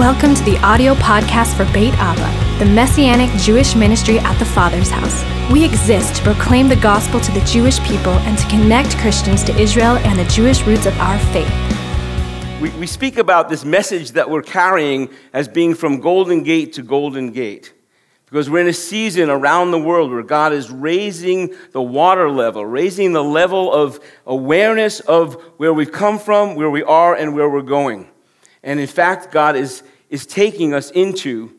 Welcome to the audio podcast for Beit Abba, the messianic Jewish ministry at the Father's house. We exist to proclaim the gospel to the Jewish people and to connect Christians to Israel and the Jewish roots of our faith. We, we speak about this message that we're carrying as being from Golden Gate to Golden Gate. Because we're in a season around the world where God is raising the water level, raising the level of awareness of where we've come from, where we are, and where we're going. And in fact, God is, is taking us into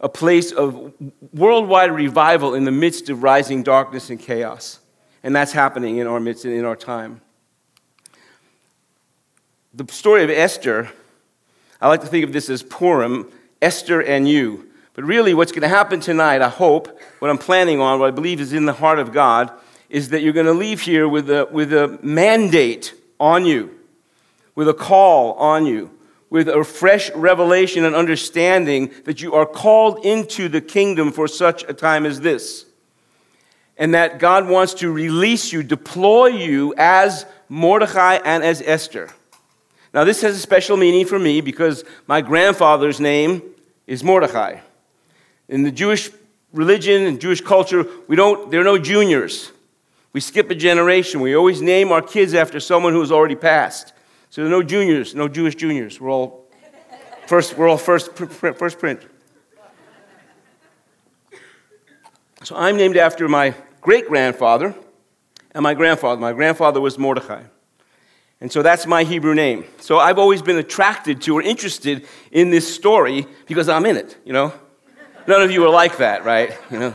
a place of worldwide revival in the midst of rising darkness and chaos. And that's happening in our midst and in our time. The story of Esther, I like to think of this as Purim, Esther and you. But really, what's going to happen tonight, I hope, what I'm planning on, what I believe is in the heart of God, is that you're going to leave here with a, with a mandate on you, with a call on you, with a fresh revelation and understanding that you are called into the kingdom for such a time as this. And that God wants to release you, deploy you as Mordecai and as Esther. Now, this has a special meaning for me because my grandfather's name is Mordecai. In the Jewish religion and Jewish culture, we don't, there are no juniors. We skip a generation. We always name our kids after someone who has already passed. So no juniors, no Jewish juniors. We're all first, we're all first, first print. So I'm named after my great grandfather and my grandfather. My grandfather was Mordecai. And so that's my Hebrew name. So I've always been attracted to or interested in this story because I'm in it, you know? None of you are like that, right? You know,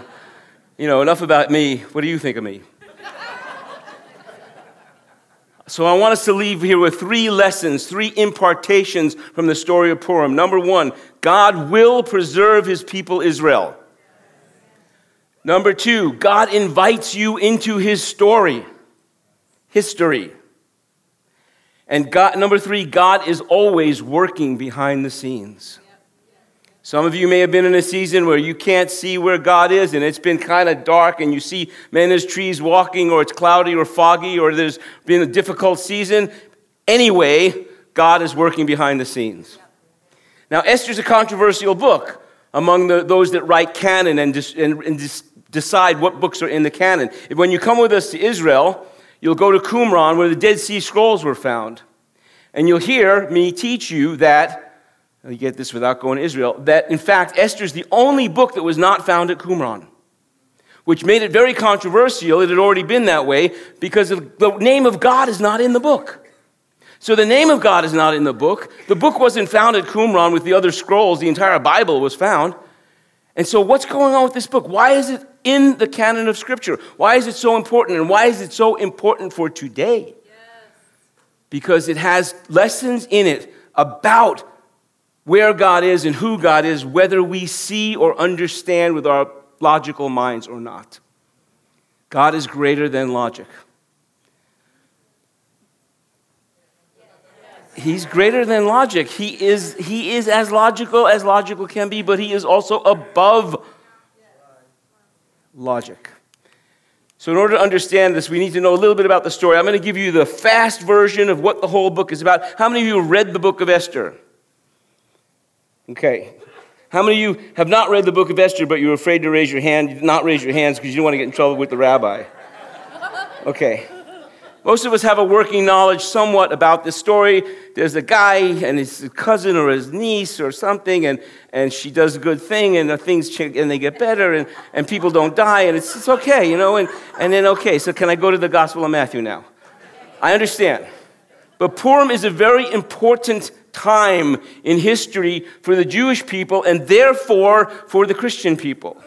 you know enough about me. What do you think of me? So I want us to leave here with three lessons, three impartations from the story of Purim. Number one, God will preserve his people Israel. Number two, God invites you into his story, history. And God, number three, God is always working behind the scenes. Some of you may have been in a season where you can't see where God is, and it's been kind of dark, and you see men as trees walking, or it's cloudy or foggy, or there's been a difficult season. Anyway, God is working behind the scenes. Now, Esther's a controversial book among the, those that write canon and, and, and dis, decide what books are in the canon. When you come with us to Israel, you'll go to Qumran, where the Dead Sea Scrolls were found. And you'll hear me teach you that you get this without going to Israel, that in fact Esther is the only book that was not found at Qumran, which made it very controversial. It had already been that way because the name of God is not in the book. So the name of God is not in the book. The book wasn't found at Qumran with the other scrolls. The entire Bible was found. And so what's going on with this book? Why is it in the canon of Scripture? Why is it so important? And why is it so important for today? Yes. Because it has lessons in it about where God is and who God is, whether we see or understand with our logical minds or not. God is greater than logic. He's greater than logic. He is, he is as logical as logical can be, but he is also above logic. So, in order to understand this, we need to know a little bit about the story. I'm going to give you the fast version of what the whole book is about. How many of you read the book of Esther? Okay. How many of you have not read the book of Esther, but you're afraid to raise your hand? Not raise your hands because you don't want to get in trouble with the rabbi. Okay. Most of us have a working knowledge somewhat about this story. There's a guy and his cousin or his niece or something, and, and she does a good thing, and the things change, and they get better, and, and people don't die, and it's, it's okay, you know? And, and then, okay, so can I go to the Gospel of Matthew now? I understand. But Purim is a very important time in history for the Jewish people and therefore for the Christian people.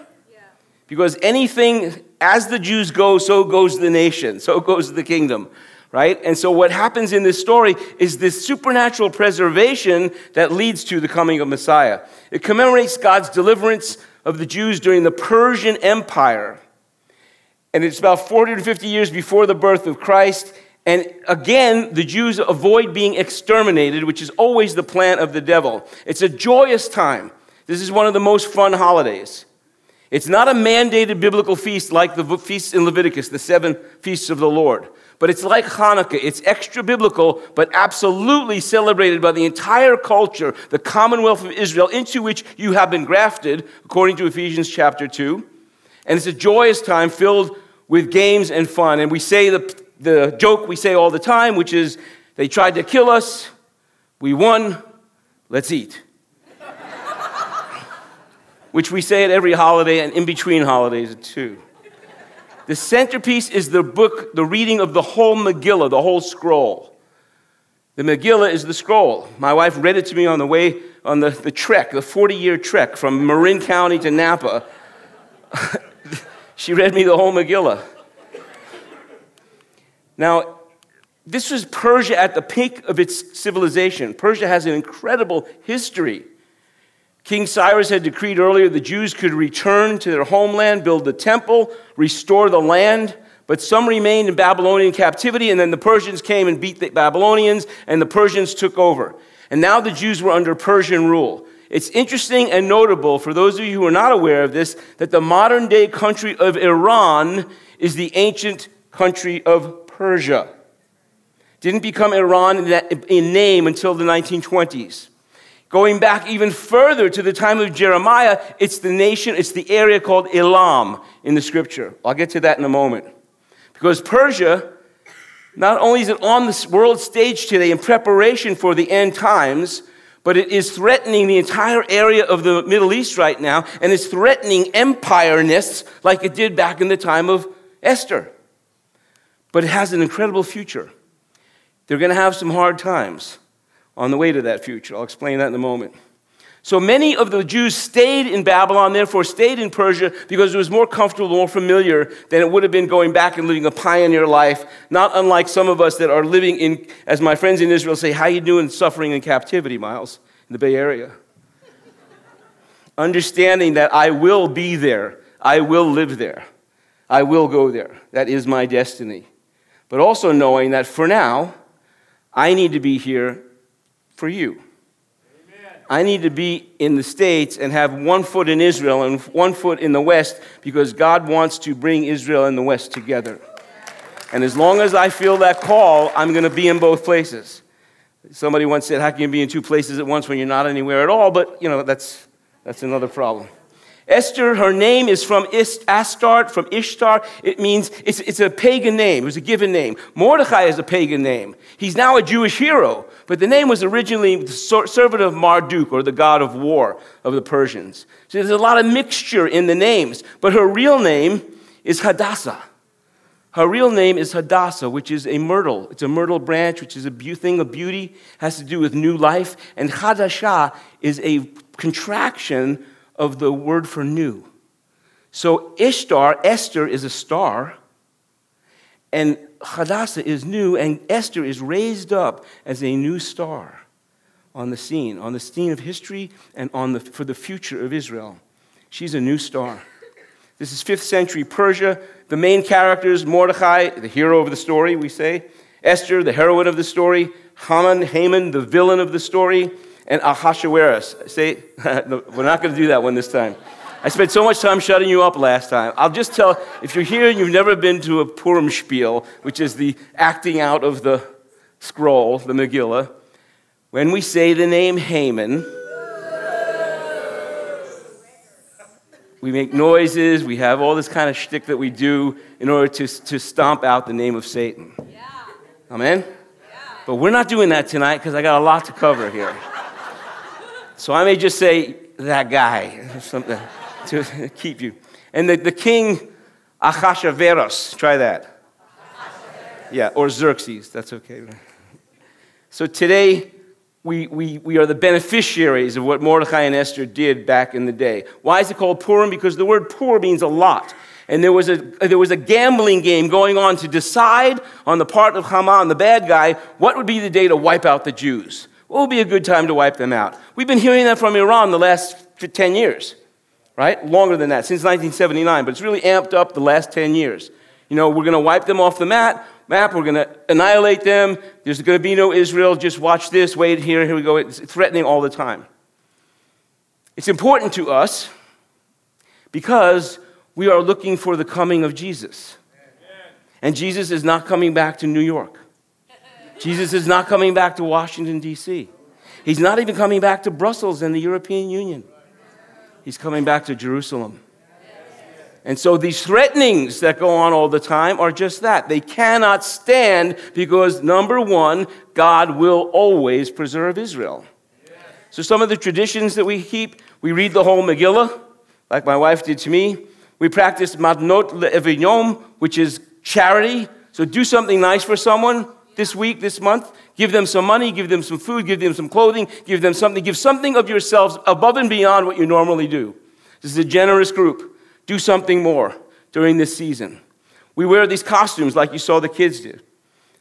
Because anything, as the Jews go, so goes the nation, so goes the kingdom, right? And so what happens in this story is this supernatural preservation that leads to the coming of Messiah. It commemorates God's deliverance of the Jews during the Persian Empire. And it's about 40 to 50 years before the birth of Christ. And again, the Jews avoid being exterminated, which is always the plan of the devil. It's a joyous time. This is one of the most fun holidays. It's not a mandated biblical feast like the feasts in Leviticus, the seven feasts of the Lord. but it's like Hanukkah. It's extra biblical, but absolutely celebrated by the entire culture, the commonwealth of Israel, into which you have been grafted, according to Ephesians chapter 2. And it's a joyous time filled with games and fun. And we say the, the joke we say all the time, which is they tried to kill us, we won, let's eat. which we say at every holiday and in between holidays too. The centerpiece is the book, the reading of the whole Megillah, the whole scroll. The Megillah is the scroll. My wife read it to me on the way, on the, the trek, the 40 year trek from Marin County to Napa. she read me the whole Megillah. Now, this was Persia at the peak of its civilization. Persia has an incredible history. King Cyrus had decreed earlier the Jews could return to their homeland, build the temple, restore the land, but some remained in Babylonian captivity, and then the Persians came and beat the Babylonians, and the Persians took over. And now the Jews were under Persian rule. It's interesting and notable for those of you who are not aware of this that the modern day country of Iran is the ancient country of Persia. Didn't become Iran in, name until the 1920s. Going back even further to the time of Jeremiah, it's the nation, it's the area called Elam in the scripture. I'll get to that in a moment. Because Persia, not only is it on the world stage today in preparation for the end times, but it is threatening the entire area of the Middle East right now, and it's threatening empireness like it did back in the time of Esther. But it has an incredible future. They're going to have some hard times on the way to that future. I'll explain that in a moment. So many of the Jews stayed in Babylon, therefore stayed in Persia because it was more comfortable, more familiar than it would have been going back and living a pioneer life, not unlike some of us that are living in, as my friends in Israel say, how you doing suffering in captivity, Myles, in the Bay Area? Understanding that I will be there, I will live there, I will go there. That is my destiny. But also knowing that for now, I need to be here for you. I need to be in the States and have one foot in Israel and one foot in the West because God wants to bring Israel and the West together. And as long as I feel that call, I'm going to be in both places. Somebody once said, How can you be in two places at once when you're not anywhere at all? But, you know, that's, that's another problem. Esther, her name is from Astarte, from Ishtar. It means it's, it's a pagan name. It was a given name. Mordecai is a pagan name. He's now a Jewish hero, but the name was originally the servant of Marduk, or the god of war of the Persians. So there's a lot of mixture in the names, but her real name is Hadassah. Her real name is Hadassah, which is a myrtle. It's a myrtle branch, which is a thing of beauty, has to do with new life. And Hadassah is a contraction of the word for new. So Ishtar, Esther, is a star, and Hadassah is new, and Esther is raised up as a new star on the scene, on the scene of history and on the, for the future of Israel. She's a new star. This is 5th century Persia. The main characters Mordecai, the hero of the story, we say, Esther, the heroine of the story, Haman, Haman, the villain of the story, and Ahasuerus. Say, we're not going to do that one this time. I spent so much time shutting you up last time. I'll just tell if you're here and you've never been to a Purim spiel, which is the acting out of the scroll, the Megillah, when we say the name Haman, we make noises, we have all this kind of shtick that we do in order to, to stomp out the name of Satan. Yeah. Amen? Yeah. But we're not doing that tonight because I got a lot to cover here. So I may just say, that guy, something to keep you. And the, the king, Achashverosh, try that. Yeah, or Xerxes, that's okay. So today, we, we, we are the beneficiaries of what Mordecai and Esther did back in the day. Why is it called Purim? Because the word Pur means a lot. And there was a, there was a gambling game going on to decide on the part of Haman, the bad guy, what would be the day to wipe out the Jews. Would be a good time to wipe them out? We've been hearing that from Iran the last 10 years, right? Longer than that, since 1979, but it's really amped up the last 10 years. You know, we're going to wipe them off the mat, map we're going to annihilate them. There's going to be no Israel. Just watch this, wait here, here we go. It's threatening all the time. It's important to us because we are looking for the coming of Jesus. And Jesus is not coming back to New York. Jesus is not coming back to Washington, D.C. He's not even coming back to Brussels and the European Union. He's coming back to Jerusalem. And so these threatenings that go on all the time are just that. They cannot stand because, number one, God will always preserve Israel. So, some of the traditions that we keep, we read the whole Megillah, like my wife did to me. We practice Matanot La'evyonim, which is charity. So, do something nice for someone this week, this month. Give them some money, give them some food, give them some clothing, give them something. Give something of yourselves above and beyond what you normally do. This is a generous group. Do something more during this season. We wear these costumes like you saw the kids did.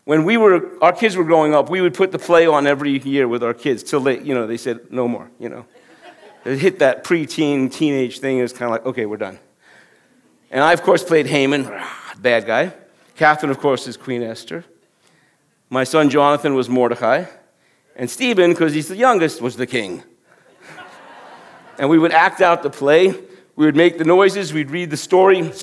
When we were, our kids were growing up, we would put the play on every year with our kids till they, you know, they said no more, you know. It hit that preteen, teenage thing. It was kind of like, okay, we're done. And I, of course, played Haman, bad guy. Catherine, of course, is Queen Esther. My son Jonathan was Mordecai. And Stephen, because he's the youngest, was the king. and we would act out the play. We would make the noises. We'd read the story.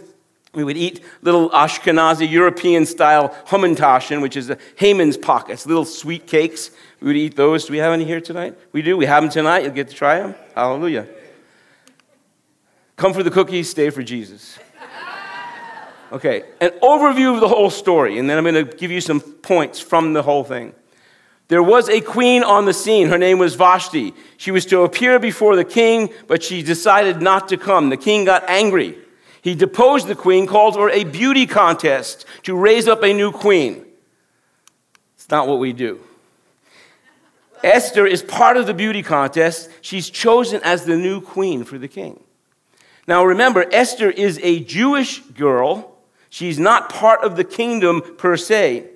We would eat little Ashkenazi European style Hamantaschen, which is Haman's pockets, little sweet cakes. We would eat those. Do we have any here tonight? We do. We have them tonight. You'll get to try them. Hallelujah. Come for the cookies, stay for Jesus. Okay, an overview of the whole story, and then I'm going to give you some points from the whole thing. There was a queen on the scene. Her name was Vashti. She was to appear before the king, but she decided not to come. The king got angry. He deposed the queen, called for a beauty contest to raise up a new queen. It's not what we do. Esther is part of the beauty contest. She's chosen as the new queen for the king. Now remember, Esther is a Jewish girl She's not part of the kingdom per se.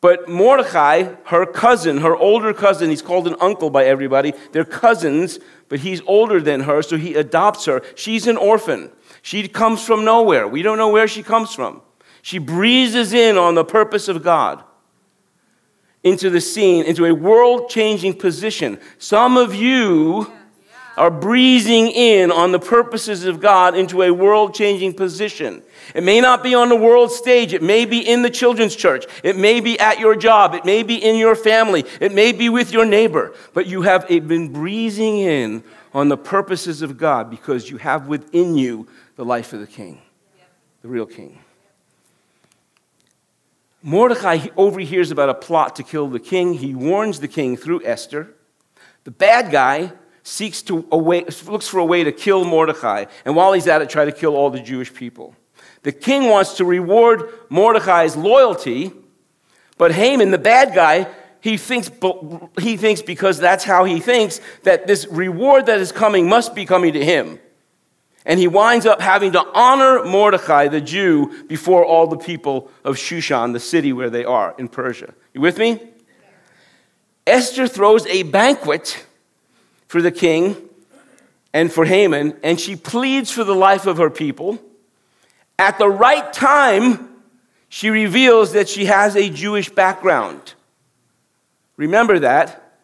But Mordecai, her cousin, her older cousin, he's called an uncle by everybody. They're cousins, but he's older than her, so he adopts her. She's an orphan. She comes from nowhere. We don't know where she comes from. She breezes in on the purpose of God into the scene, into a world changing position. Some of you are breezing in on the purposes of God into a world changing position. It may not be on the world stage. It may be in the children's church. It may be at your job. It may be in your family. It may be with your neighbor. But you have been breezing in on the purposes of God because you have within you the life of the king, the real king. Mordecai overhears about a plot to kill the king. He warns the king through Esther. The bad guy seeks to looks for a way to kill Mordecai, and while he's at it, try to kill all the Jewish people. The king wants to reward Mordecai's loyalty, but Haman, the bad guy, he thinks, he thinks because that's how he thinks that this reward that is coming must be coming to him. And he winds up having to honor Mordecai, the Jew, before all the people of Shushan, the city where they are in Persia. You with me? Esther throws a banquet for the king and for Haman, and she pleads for the life of her people. At the right time, she reveals that she has a Jewish background. Remember that,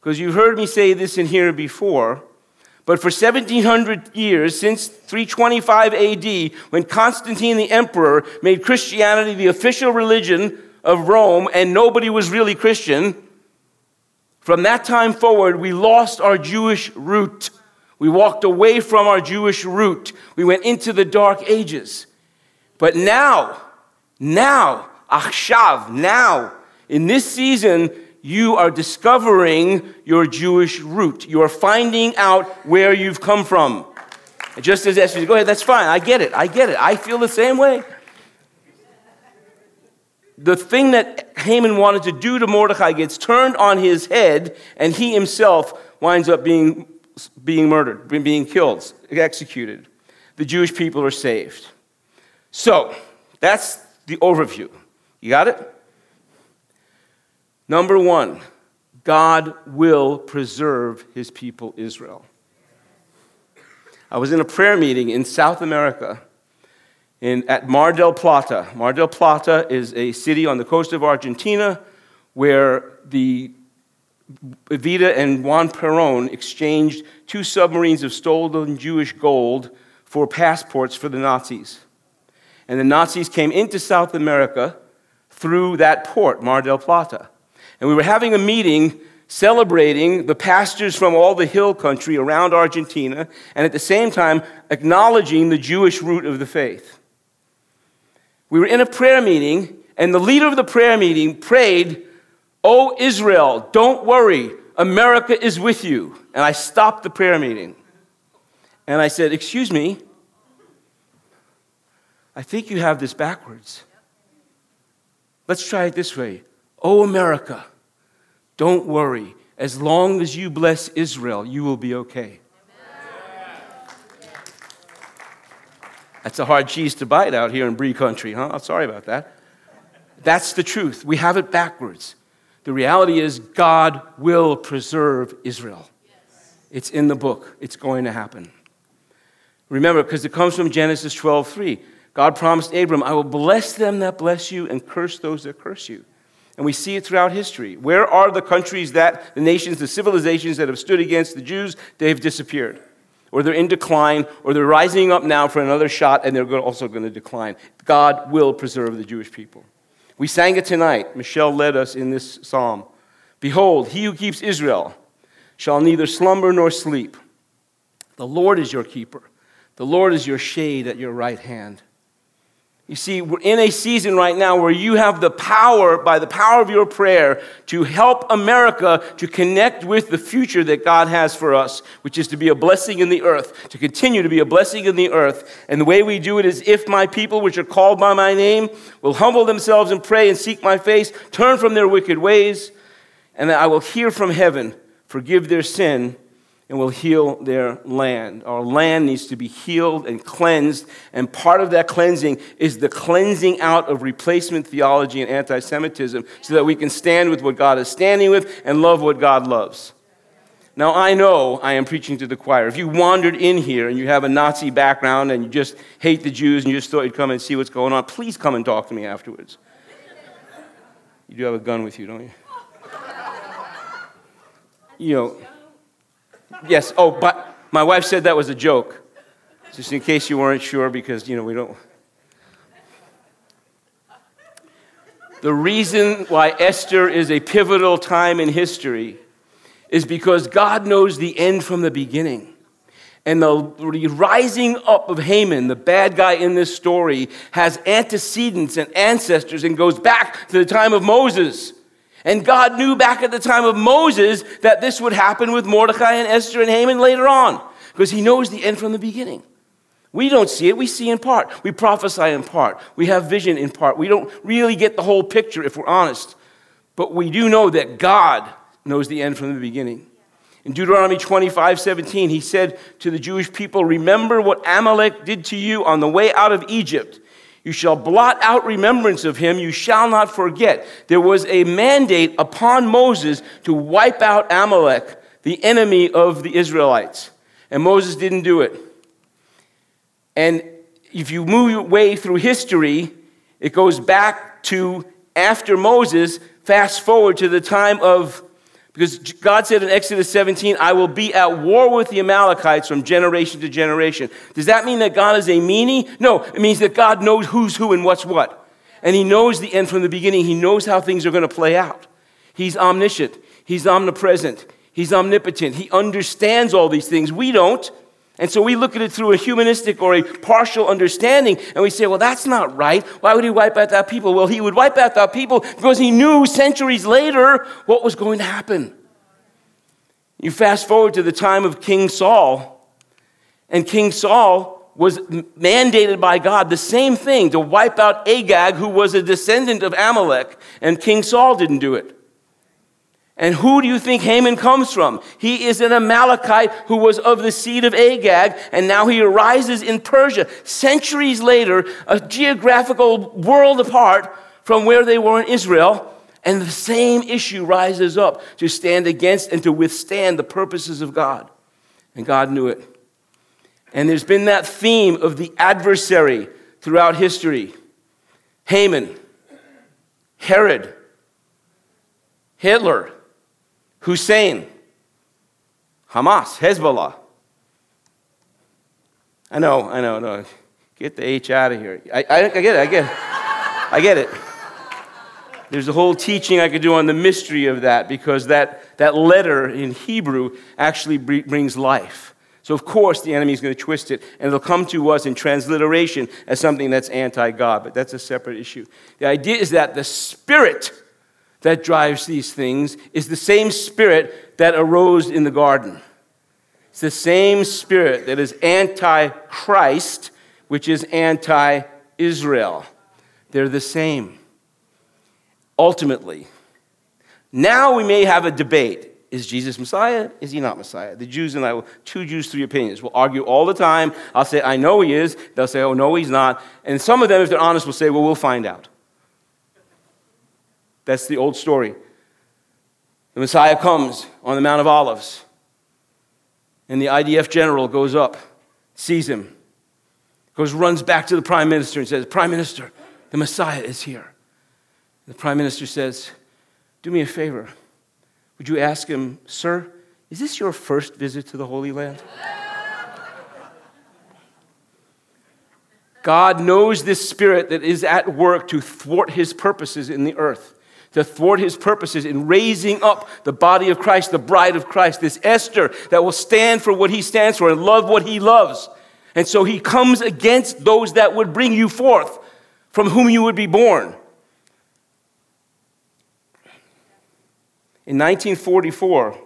because you've heard me say this in here before. But for 1700 years, since 325 AD, when Constantine the emperor made Christianity the official religion of Rome and nobody was really Christian, from that time forward, we lost our Jewish root. We walked away from our Jewish root. We went into the dark ages. But now, now, achshav, now, in this season, you are discovering your Jewish root. You are finding out where you've come from. Just as Esther, go ahead, that's fine. I get it. I get it. I feel the same way the thing that Haman wanted to do to Mordecai gets turned on his head, and he himself winds up being, being murdered, being killed, executed. The Jewish people are saved. So, that's the overview. You got it? Number one, God will preserve his people Israel. I was in a prayer meeting in South America in, at Mar del Plata. Mar del Plata is a city on the coast of Argentina where the Evita and Juan Perón exchanged two submarines of stolen Jewish gold for passports for the Nazis. And the Nazis came into South America through that port, Mar del Plata. And we were having a meeting celebrating the pastors from all the hill country around Argentina, and at the same time acknowledging the Jewish root of the faith. We were in a prayer meeting, and the leader of the prayer meeting prayed, Oh, Israel, don't worry, America is with you. And I stopped the prayer meeting. And I said, Excuse me, I think you have this backwards. Let's try it this way. Oh, America, don't worry. As long as you bless Israel, you will be okay. That's a hard cheese to bite out here in Brie country, huh? Sorry about that. That's the truth. We have it backwards. The reality is, God will preserve Israel. It's in the book, it's going to happen. Remember, because it comes from Genesis 12 3. God promised Abram, I will bless them that bless you and curse those that curse you. And we see it throughout history. Where are the countries that, the nations, the civilizations that have stood against the Jews? They've disappeared. Or they're in decline, or they're rising up now for another shot, and they're also going to decline. God will preserve the Jewish people. We sang it tonight. Michelle led us in this psalm. Behold, he who keeps Israel shall neither slumber nor sleep. The Lord is your keeper, the Lord is your shade at your right hand. You see, we're in a season right now where you have the power, by the power of your prayer, to help America to connect with the future that God has for us, which is to be a blessing in the earth, to continue to be a blessing in the earth. And the way we do it is if my people, which are called by my name, will humble themselves and pray and seek my face, turn from their wicked ways, and that I will hear from heaven, forgive their sin, and will heal their land. Our land needs to be healed and cleansed, and part of that cleansing is the cleansing out of replacement theology and anti Semitism so that we can stand with what God is standing with and love what God loves. Now, I know I am preaching to the choir. If you wandered in here and you have a Nazi background and you just hate the Jews and you just thought you'd come and see what's going on, please come and talk to me afterwards. You do have a gun with you, don't you? You know, Yes. Oh, but my wife said that was a joke. Just in case you weren't sure, because, you know, we don't. The reason why Esther is a pivotal time in history is because God knows the end from the beginning. And the rising up of Haman, the bad guy in this story, has antecedents and ancestors and goes back to the time of Moses. And God knew back at the time of Moses that this would happen with Mordecai and Esther and Haman later on, because he knows the end from the beginning. We don't see it, we see in part. We prophesy in part. We have vision in part. We don't really get the whole picture if we're honest. But we do know that God knows the end from the beginning. In Deuteronomy 25, 17, he said to the Jewish people, Remember what Amalek did to you on the way out of Egypt you shall blot out remembrance of him. You shall not forget. There was a mandate upon Moses to wipe out Amalek, the enemy of the Israelites. And Moses didn't do it. And if you move your way through history, it goes back to after Moses, fast forward to the time of because God said in Exodus 17, I will be at war with the Amalekites from generation to generation. Does that mean that God is a meanie? No, it means that God knows who's who and what's what. And He knows the end from the beginning. He knows how things are going to play out. He's omniscient, He's omnipresent, He's omnipotent. He understands all these things. We don't. And so we look at it through a humanistic or a partial understanding, and we say, well, that's not right. Why would he wipe out that people? Well, he would wipe out that people because he knew centuries later what was going to happen. You fast forward to the time of King Saul, and King Saul was mandated by God the same thing to wipe out Agag, who was a descendant of Amalek, and King Saul didn't do it. And who do you think Haman comes from? He is an Amalekite who was of the seed of Agag, and now he arises in Persia, centuries later, a geographical world apart from where they were in Israel. And the same issue rises up to stand against and to withstand the purposes of God. And God knew it. And there's been that theme of the adversary throughout history Haman, Herod, Hitler, Hussein, Hamas, Hezbollah. I know, I know, no. Get the H out of here. I, I, I get it, I get it. I get it. There's a whole teaching I could do on the mystery of that because that, that letter in Hebrew actually brings life. So, of course, the enemy is going to twist it, and it'll come to us in transliteration as something that's anti God, but that's a separate issue. The idea is that the spirit that drives these things is the same spirit that arose in the garden. It's the same spirit that is anti Christ, which is anti Israel. They're the same ultimately. Now we may have a debate. Is Jesus Messiah? Is he not Messiah? The Jews and I, will, two Jews, three opinions. We'll argue all the time. I'll say, I know he is. They'll say, oh, no, he's not. And some of them, if they're honest, will say, well, we'll find out. That's the old story. The Messiah comes on the Mount of Olives, and the IDF general goes up, sees him, goes, runs back to the prime minister and says, Prime Minister, the Messiah is here. The prime minister says, Do me a favor. Would you ask him, Sir, is this your first visit to the Holy Land? God knows this spirit that is at work to thwart his purposes in the earth, to thwart his purposes in raising up the body of Christ, the bride of Christ, this Esther that will stand for what he stands for and love what he loves. And so he comes against those that would bring you forth, from whom you would be born. In 1944,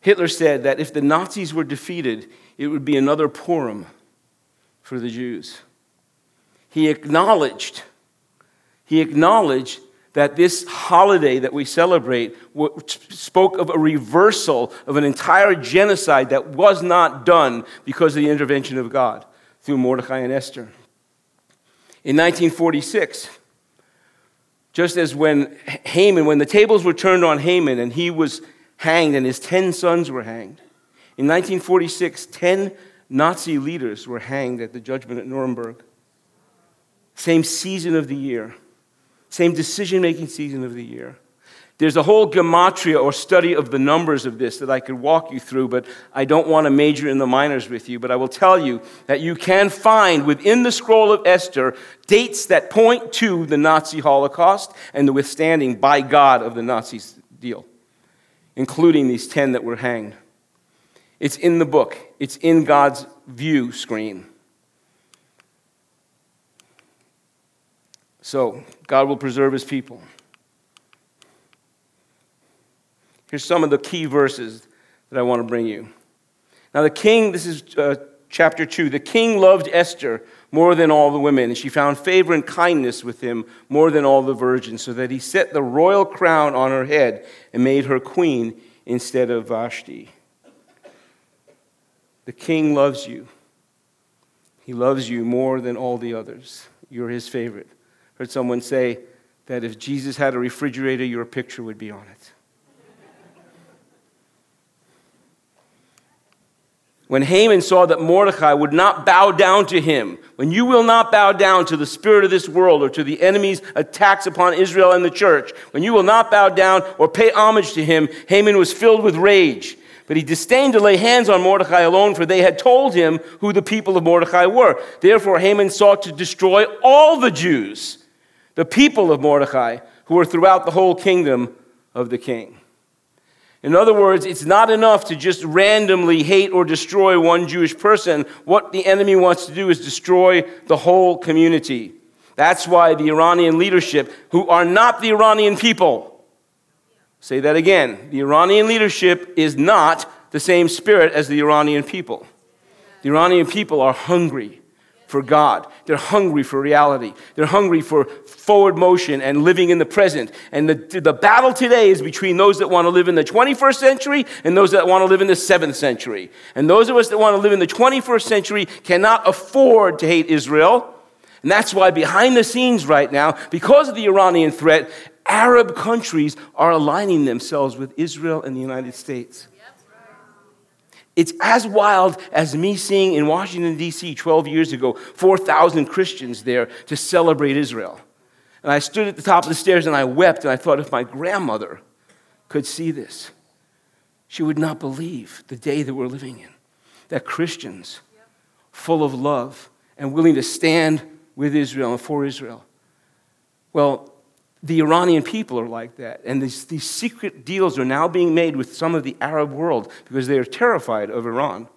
Hitler said that if the Nazis were defeated, it would be another Purim for the Jews. He acknowledged, he acknowledged that this holiday that we celebrate spoke of a reversal of an entire genocide that was not done because of the intervention of God through Mordecai and Esther. In 1946, just as when Haman, when the tables were turned on Haman and he was hanged and his 10 sons were hanged, in 1946, 10 Nazi leaders were hanged at the judgment at Nuremberg. Same season of the year, same decision making season of the year. There's a whole gematria or study of the numbers of this that I could walk you through, but I don't want to major in the minors with you. But I will tell you that you can find within the scroll of Esther dates that point to the Nazi Holocaust and the withstanding by God of the Nazis deal, including these 10 that were hanged. It's in the book, it's in God's view screen. So, God will preserve his people. Here's some of the key verses that I want to bring you. Now, the king, this is uh, chapter 2. The king loved Esther more than all the women, and she found favor and kindness with him more than all the virgins, so that he set the royal crown on her head and made her queen instead of Vashti. The king loves you. He loves you more than all the others. You're his favorite. Heard someone say that if Jesus had a refrigerator, your picture would be on it. when Haman saw that Mordecai would not bow down to him, when you will not bow down to the spirit of this world or to the enemy's attacks upon Israel and the church, when you will not bow down or pay homage to him, Haman was filled with rage. But he disdained to lay hands on Mordecai alone, for they had told him who the people of Mordecai were. Therefore, Haman sought to destroy all the Jews, the people of Mordecai, who were throughout the whole kingdom of the king. In other words, it's not enough to just randomly hate or destroy one Jewish person. What the enemy wants to do is destroy the whole community. That's why the Iranian leadership, who are not the Iranian people, say that again, the Iranian leadership is not the same spirit as the Iranian people. The Iranian people are hungry for God. They're hungry for reality. They're hungry for forward motion and living in the present. And the, the battle today is between those that want to live in the 21st century and those that want to live in the 7th century. And those of us that want to live in the 21st century cannot afford to hate Israel. And that's why behind the scenes right now, because of the Iranian threat, Arab countries are aligning themselves with Israel and the United States. It's as wild as me seeing in Washington, D.C., 12 years ago, 4,000 Christians there to celebrate Israel. And I stood at the top of the stairs and I wept and I thought if my grandmother could see this. she would not believe the day that we're living in. That Christians, full of love and willing to stand with Israel and for Israel. Well, the Iranian people are like that. And these, these secret deals are now being made with some of the Arab world because they are terrified of Iran.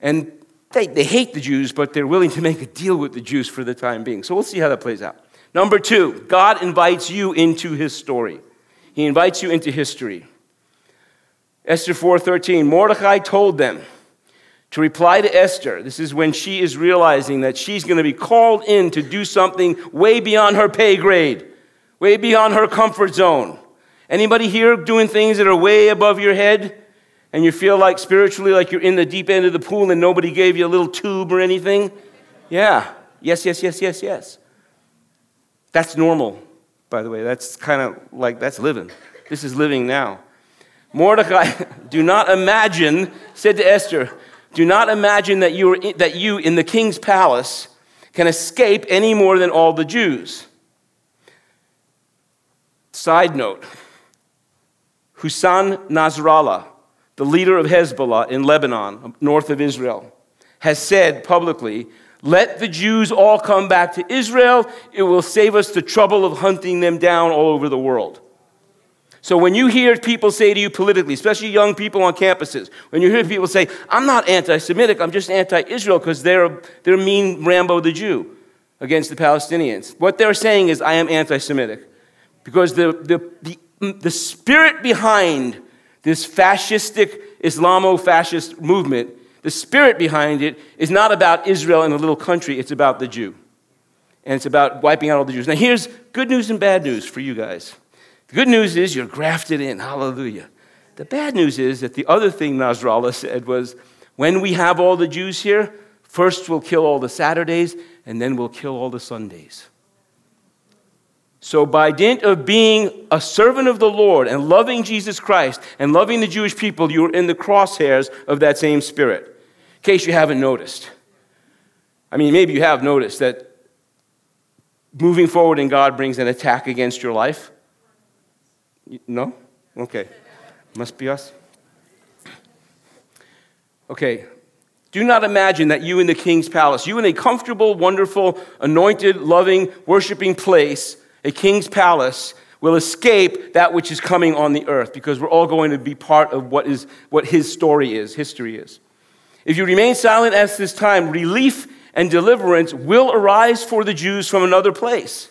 And they, they hate the Jews, but they're willing to make a deal with the Jews for the time being. So we'll see how that plays out. Number two, God invites you into his story. He invites you into history. Esther 4:13 Mordecai told them to reply to Esther. This is when she is realizing that she's going to be called in to do something way beyond her pay grade, way beyond her comfort zone. Anybody here doing things that are way above your head and you feel like spiritually like you're in the deep end of the pool and nobody gave you a little tube or anything? Yeah. Yes, yes, yes, yes, yes. That's normal, by the way. That's kind of like that's living. This is living now. Mordecai, do not imagine, said to Esther, do not imagine that you, are, that you in the king's palace can escape any more than all the Jews. Side note Hussein Nasrallah, the leader of Hezbollah in Lebanon, north of Israel, has said publicly, Let the Jews all come back to Israel. It will save us the trouble of hunting them down all over the world. So when you hear people say to you politically, especially young people on campuses, when you hear people say, I'm not anti Semitic, I'm just anti Israel because they're, they're mean Rambo the Jew against the Palestinians, what they're saying is, I am anti Semitic. Because the, the, the, mm, the spirit behind this fascistic, Islamo fascist movement, the spirit behind it is not about Israel and a little country, it's about the Jew. And it's about wiping out all the Jews. Now, here's good news and bad news for you guys. The good news is you're grafted in. Hallelujah. The bad news is that the other thing Nasrallah said was when we have all the Jews here, first we'll kill all the Saturdays and then we'll kill all the Sundays. So, by dint of being a servant of the Lord and loving Jesus Christ and loving the Jewish people, you're in the crosshairs of that same spirit. In case you haven't noticed. I mean, maybe you have noticed that moving forward in God brings an attack against your life. No? Okay. Must be us. Okay. Do not imagine that you in the king's palace, you in a comfortable, wonderful, anointed, loving, worshiping place, a king's palace, will escape that which is coming on the earth because we're all going to be part of what, is, what his story is, history is. If you remain silent at this time, relief and deliverance will arise for the Jews from another place.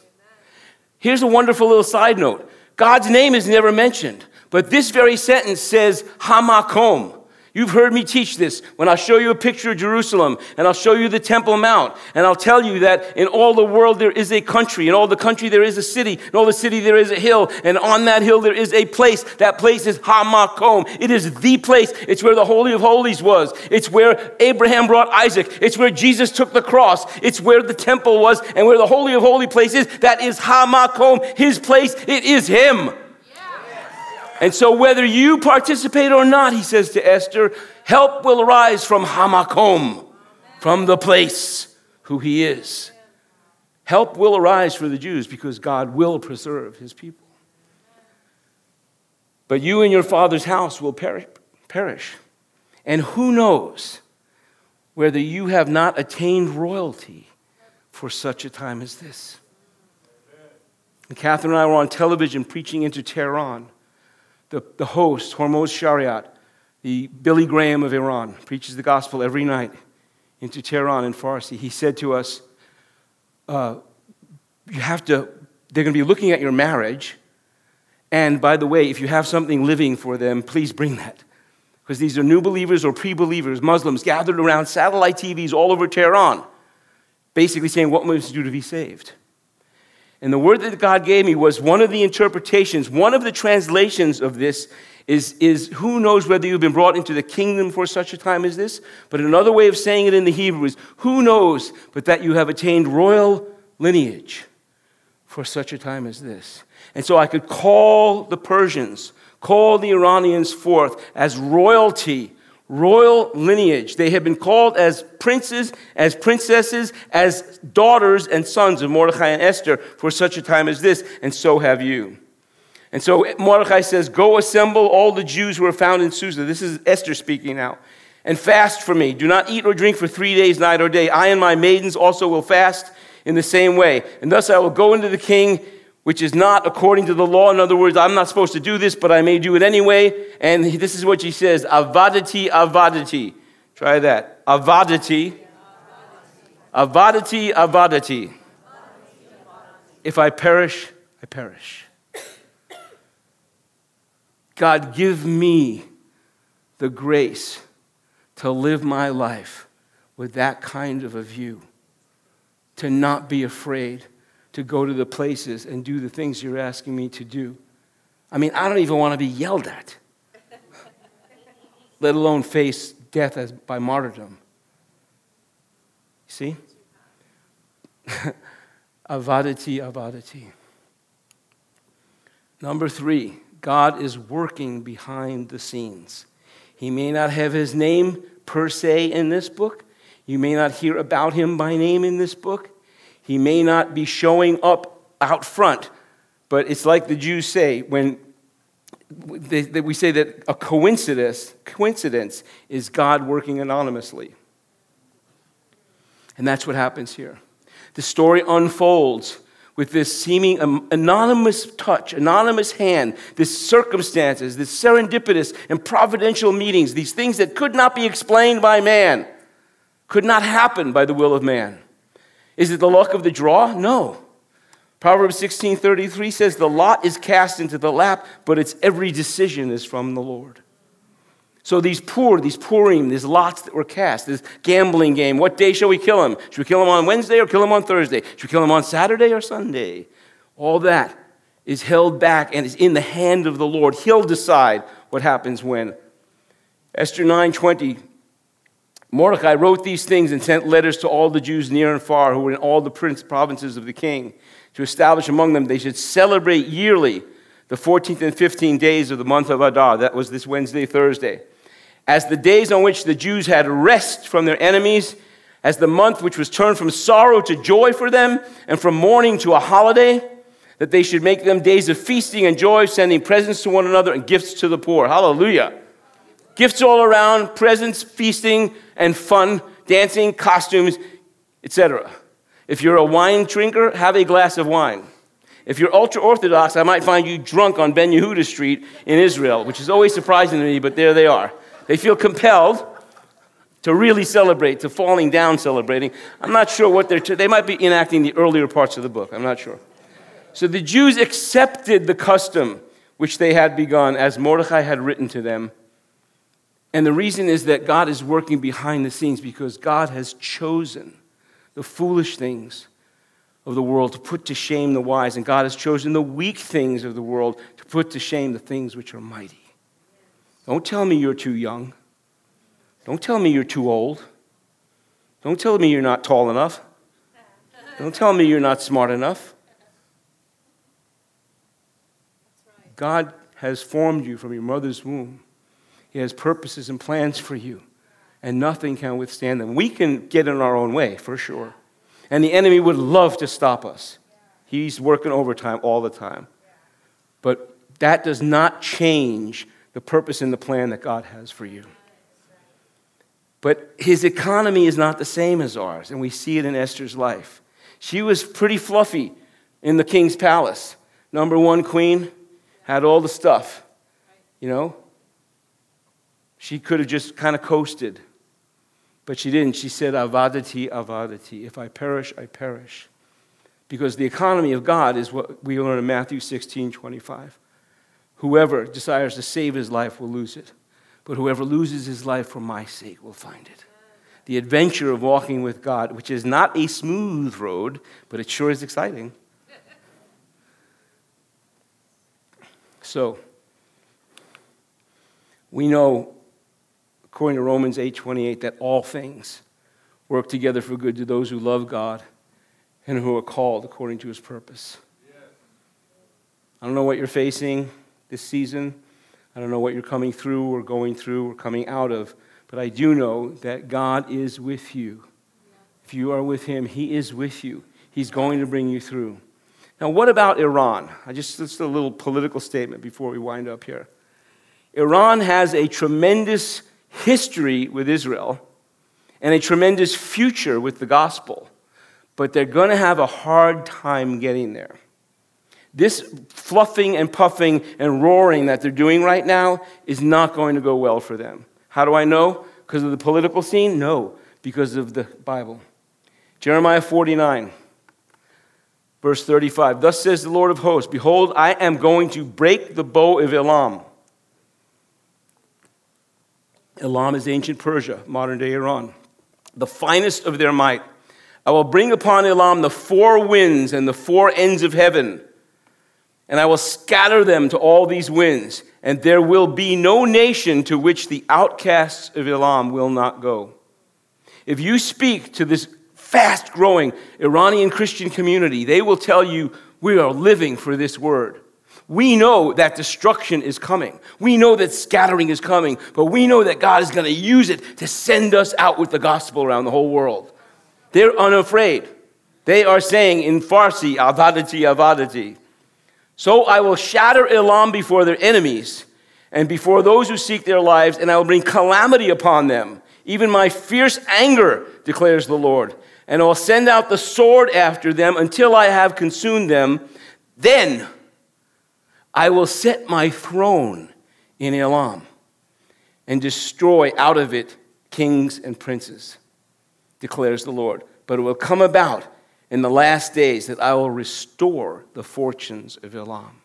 Here's a wonderful little side note God's name is never mentioned, but this very sentence says Hamakom. You've heard me teach this when I'll show you a picture of Jerusalem and I'll show you the Temple Mount and I'll tell you that in all the world there is a country, in all the country there is a city, in all the city there is a hill, and on that hill there is a place. That place is Hamakom. It is the place. It's where the Holy of Holies was. It's where Abraham brought Isaac. It's where Jesus took the cross. It's where the temple was and where the Holy of Holy place is. That is Hamakom, his place. It is him. And so, whether you participate or not, he says to Esther, help will arise from Hamakom, from the place who he is. Help will arise for the Jews because God will preserve his people. But you and your father's house will perish. And who knows whether you have not attained royalty for such a time as this? And Catherine and I were on television preaching into Tehran the, the host, Hormoz Shariat, the Billy Graham of Iran, preaches the gospel every night into Tehran in Farsi. He said to us, uh, You have to, they're going to be looking at your marriage. And by the way, if you have something living for them, please bring that. Because these are new believers or pre believers, Muslims, gathered around satellite TVs all over Tehran, basically saying, What must you do to be saved? And the word that God gave me was one of the interpretations, one of the translations of this is, is who knows whether you've been brought into the kingdom for such a time as this? But another way of saying it in the Hebrew is who knows but that you have attained royal lineage for such a time as this? And so I could call the Persians, call the Iranians forth as royalty royal lineage. They have been called as princes, as princesses, as daughters and sons of Mordecai and Esther for such a time as this, and so have you. And so Mordecai says, Go assemble all the Jews who are found in Susa. This is Esther speaking now. And fast for me. Do not eat or drink for three days, night or day. I and my maidens also will fast in the same way. And thus I will go into the king, which is not according to the law. In other words, I'm not supposed to do this, but I may do it anyway. And this is what she says Avadati, avadati. Try that. Avadati. Avadati, avadati. If I perish, I perish. God, give me the grace to live my life with that kind of a view, to not be afraid to go to the places and do the things you're asking me to do. I mean, I don't even want to be yelled at, let alone face death as by martyrdom. See? avadati, avadati. Number three, God is working behind the scenes. He may not have his name per se in this book. You may not hear about him by name in this book. He may not be showing up out front. But it's like the Jews say when they, they, we say that a coincidence, coincidence is God working anonymously. And that's what happens here. The story unfolds with this seeming anonymous touch, anonymous hand, this circumstances, this serendipitous and providential meetings, these things that could not be explained by man, could not happen by the will of man. Is it the luck of the draw? No. Proverbs 16:33 says the lot is cast into the lap, but its every decision is from the Lord. So these pur, these Purim, these lots that were cast, this gambling game, what day shall we kill him? Should we kill him on Wednesday or kill him on Thursday? Should we kill him on Saturday or Sunday? All that is held back and is in the hand of the Lord. He'll decide what happens when. Esther 9:20 Mordecai wrote these things and sent letters to all the Jews near and far who were in all the prince provinces of the king to establish among them they should celebrate yearly the 14th and 15th days of the month of Adar. That was this Wednesday, Thursday as the days on which the Jews had rest from their enemies, as the month which was turned from sorrow to joy for them, and from mourning to a holiday, that they should make them days of feasting and joy, sending presents to one another and gifts to the poor. Hallelujah. Gifts all around, presents, feasting, and fun, dancing, costumes, etc. If you're a wine drinker, have a glass of wine. If you're ultra Orthodox, I might find you drunk on Ben Yehuda Street in Israel, which is always surprising to me, but there they are. They feel compelled to really celebrate, to falling down celebrating. I'm not sure what they're, they might be enacting the earlier parts of the book. I'm not sure. So the Jews accepted the custom which they had begun as Mordecai had written to them. And the reason is that God is working behind the scenes because God has chosen the foolish things of the world to put to shame the wise, and God has chosen the weak things of the world to put to shame the things which are mighty. Don't tell me you're too young. Don't tell me you're too old. Don't tell me you're not tall enough. Don't tell me you're not smart enough. God has formed you from your mother's womb. He has purposes and plans for you, and nothing can withstand them. We can get in our own way, for sure. And the enemy would love to stop us. He's working overtime all the time. But that does not change the purpose and the plan that God has for you. But his economy is not the same as ours, and we see it in Esther's life. She was pretty fluffy in the king's palace. Number one queen, had all the stuff, you know. She could have just kind of coasted, but she didn't. She said, Avadati, Avadati. If I perish, I perish. Because the economy of God is what we learn in Matthew 16 25. Whoever desires to save his life will lose it, but whoever loses his life for my sake will find it. The adventure of walking with God, which is not a smooth road, but it sure is exciting. So, we know according to Romans 8:28 that all things work together for good to those who love God and who are called according to his purpose. I don't know what you're facing this season. I don't know what you're coming through or going through or coming out of, but I do know that God is with you. If you are with Him, He is with you. He's going to bring you through. Now, what about Iran? I just, just a little political statement before we wind up here. Iran has a tremendous history with Israel and a tremendous future with the gospel, but they're going to have a hard time getting there. This fluffing and puffing and roaring that they're doing right now is not going to go well for them. How do I know? Because of the political scene? No, because of the Bible. Jeremiah 49, verse 35. Thus says the Lord of hosts Behold, I am going to break the bow of Elam. Elam is ancient Persia, modern day Iran, the finest of their might. I will bring upon Elam the four winds and the four ends of heaven, and I will scatter them to all these winds, and there will be no nation to which the outcasts of Elam will not go. If you speak to this fast growing Iranian Christian community, they will tell you, We are living for this word. We know that destruction is coming. We know that scattering is coming, but we know that God is going to use it to send us out with the gospel around the whole world. They're unafraid. They are saying in Farsi, avadati, avadati. So I will shatter Elam before their enemies and before those who seek their lives, and I will bring calamity upon them, even my fierce anger, declares the Lord and I will send out the sword after them until I have consumed them. Then I will set my throne in Elam and destroy out of it kings and princes, declares the Lord. But it will come about in the last days that I will restore the fortunes of Elam.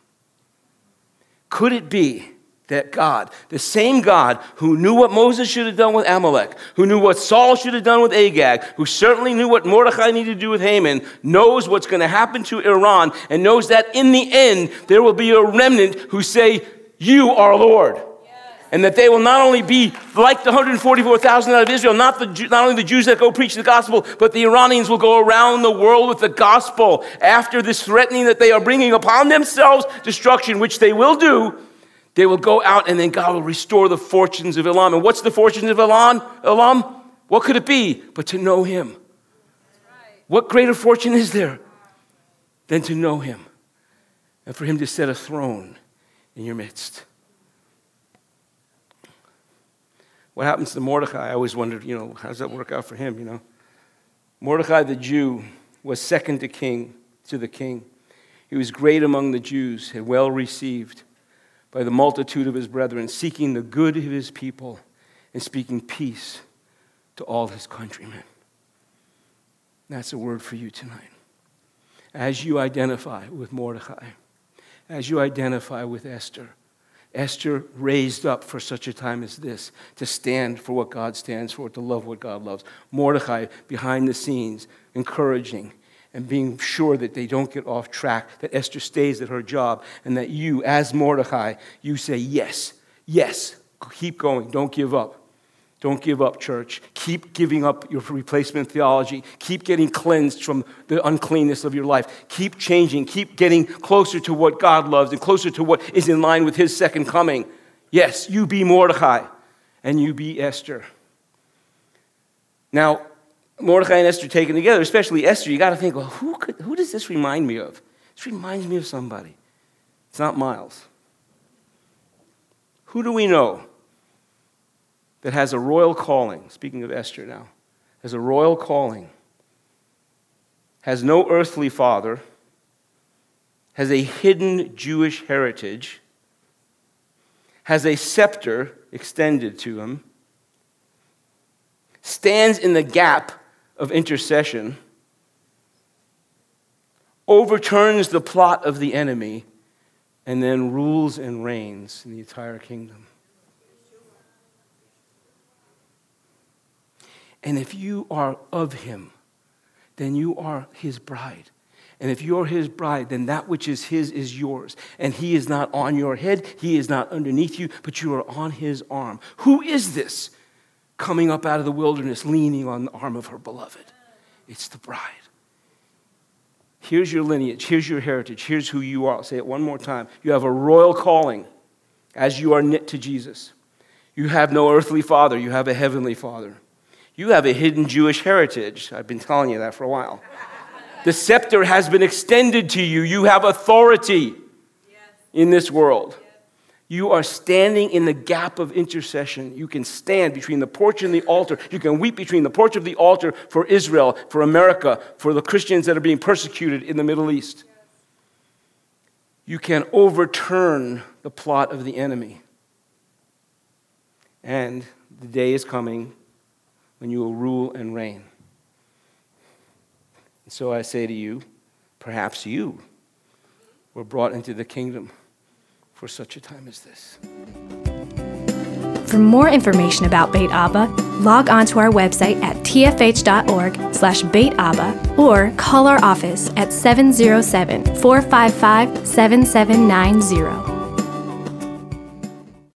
Could it be that God, the same God who knew what Moses should have done with Amalek, who knew what Saul should have done with Agag, who certainly knew what Mordecai needed to do with Haman, knows what's going to happen to Iran and knows that in the end there will be a remnant who say, You are Lord. And that they will not only be like the 144,000 out of Israel, not, the, not only the Jews that go preach the gospel, but the Iranians will go around the world with the gospel after this threatening that they are bringing upon themselves destruction, which they will do they will go out and then God will restore the fortunes of Elam. And what's the fortunes of Elam? Elam? What could it be but to know him? What greater fortune is there than to know him and for him to set a throne in your midst? What happens to Mordecai? I always wondered, you know, how does that work out for him, you know? Mordecai the Jew was second to king to the king. He was great among the Jews and well received by the multitude of his brethren, seeking the good of his people and speaking peace to all his countrymen. That's a word for you tonight. As you identify with Mordecai, as you identify with Esther, Esther raised up for such a time as this to stand for what God stands for, to love what God loves. Mordecai behind the scenes, encouraging, and being sure that they don't get off track, that Esther stays at her job, and that you, as Mordecai, you say, Yes, yes, keep going, don't give up. Don't give up, church. Keep giving up your replacement theology. Keep getting cleansed from the uncleanness of your life. Keep changing. Keep getting closer to what God loves and closer to what is in line with His second coming. Yes, you be Mordecai and you be Esther. Now, Mordecai and Esther taken together, especially Esther, you got to think, well, who, could, who does this remind me of? This reminds me of somebody. It's not Myles. Who do we know that has a royal calling? Speaking of Esther now, has a royal calling, has no earthly father, has a hidden Jewish heritage, has a scepter extended to him, stands in the gap of intercession overturns the plot of the enemy and then rules and reigns in the entire kingdom. And if you are of him, then you are his bride. And if you're his bride, then that which is his is yours. And he is not on your head, he is not underneath you, but you are on his arm. Who is this? Coming up out of the wilderness, leaning on the arm of her beloved. It's the bride. Here's your lineage. Here's your heritage. Here's who you are. I'll say it one more time. You have a royal calling as you are knit to Jesus. You have no earthly father, you have a heavenly father. You have a hidden Jewish heritage. I've been telling you that for a while. The scepter has been extended to you. You have authority in this world. You are standing in the gap of intercession. You can stand between the porch and the altar. You can weep between the porch of the altar for Israel, for America, for the Christians that are being persecuted in the Middle East. You can overturn the plot of the enemy. And the day is coming when you will rule and reign. And so I say to you, perhaps you were brought into the kingdom for such a time as this. For more information about Beit Abba, log on to our website at tfh.org slash Abba or call our office at 707 455 7790.